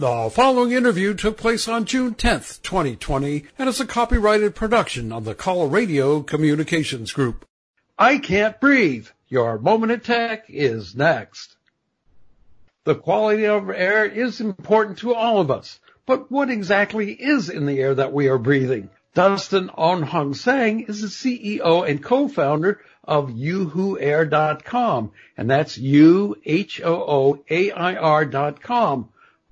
The following interview took place on June 10th, 2020, and is a copyrighted production of the ColoRadio Communications Group. I Can't Breathe. Your Moment in Tech is next. The quality of air is important to all of us, but what exactly is in the air that we are breathing? Dustin Onhung Sang is the CEO and co-founder of UhooAir.com, and that's U-H-O-O-A-I-R dot com.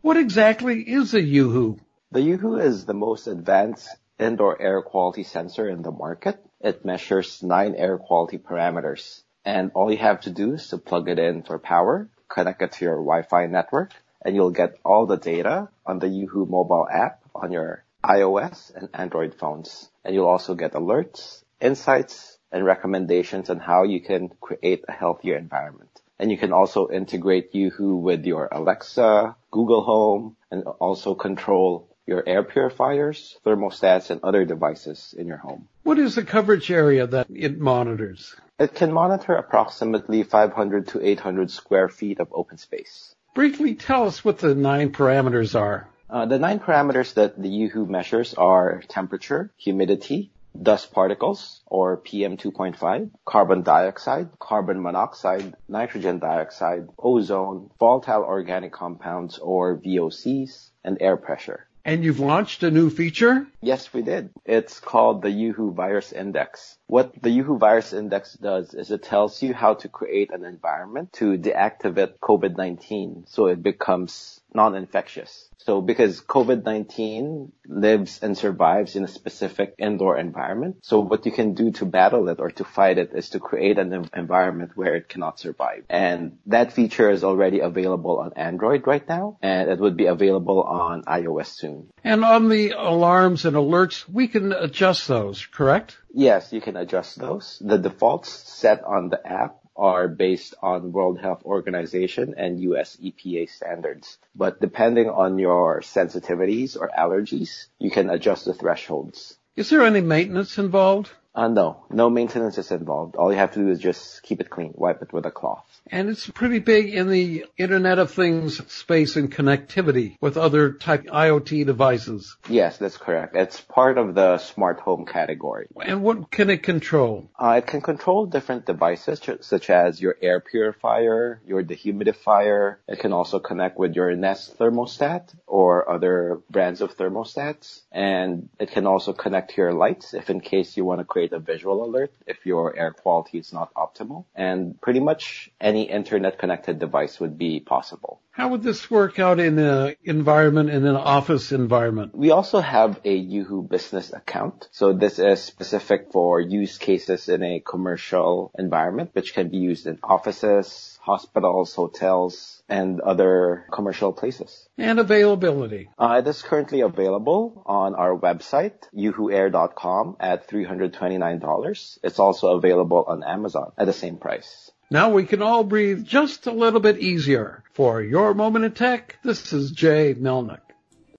What exactly is a uHoo? The uHoo is the most advanced indoor air quality sensor in the market. It measures nine air quality parameters. And all you have to do is to plug it in for power, connect it to your Wi-Fi network, and you'll get all the data on the uHoo mobile app on your iOS and Android phones. And you'll also get alerts, insights, and recommendations on how you can create a healthier environment. And you can also integrate uHoo with your Alexa, Google Home, and also control your air purifiers, thermostats, and other devices in your home. What is the coverage area that it monitors? It can monitor approximately 500 to 800 square feet of open space. Briefly tell us what the nine parameters are. Uh, the nine parameters that the uHoo measures are temperature, humidity, dust particles or PM2.5, carbon dioxide, carbon monoxide, nitrogen dioxide, ozone, volatile organic compounds or VOCs, and air pressure. And you've launched a new feature? Yes, we did. It's called the uHoo Virus Index. What the uHoo Virus Index does is it tells you how to create an environment to deactivate COVID-19 so it becomes non-infectious. So because COVID-19 lives and survives in a specific indoor environment, so what you can do to battle it or to fight it is to create an environment where it cannot survive. And that feature is already available on Android right now, and it would be available on iOS soon. And on the alarms and alerts, we can adjust those, correct? Yes, you can adjust those. The defaults set on the app are based on World Health Organization and US EPA standards. But depending on your sensitivities or allergies, you can adjust the thresholds. Is there any maintenance involved? Uh, no, no maintenance is involved. All you have to do is just keep it clean, wipe it with a cloth. And it's pretty big in the Internet of Things space and connectivity with other type IoT devices. Yes, that's correct. It's part of the smart home category. And what can it control? Uh, it can control different devices such as your air purifier, your dehumidifier. It can also connect with your Nest thermostat or other brands of thermostats. And it can also connect to your lights if in case you want to create a visual alert if your air quality is not optimal. And pretty much any internet connected device would be possible. How would this work out in an environment, in an office environment? We also have a uHoo business account. So this is specific for use cases in a commercial environment, which can be used in offices, hospitals, hotels, and other commercial places. And availability. Uh, it is currently available on our website, UhooAir.com at $329. It's also available on Amazon at the same price. Now we can all breathe just a little bit easier. For your moment in tech, this is Jay Melnick.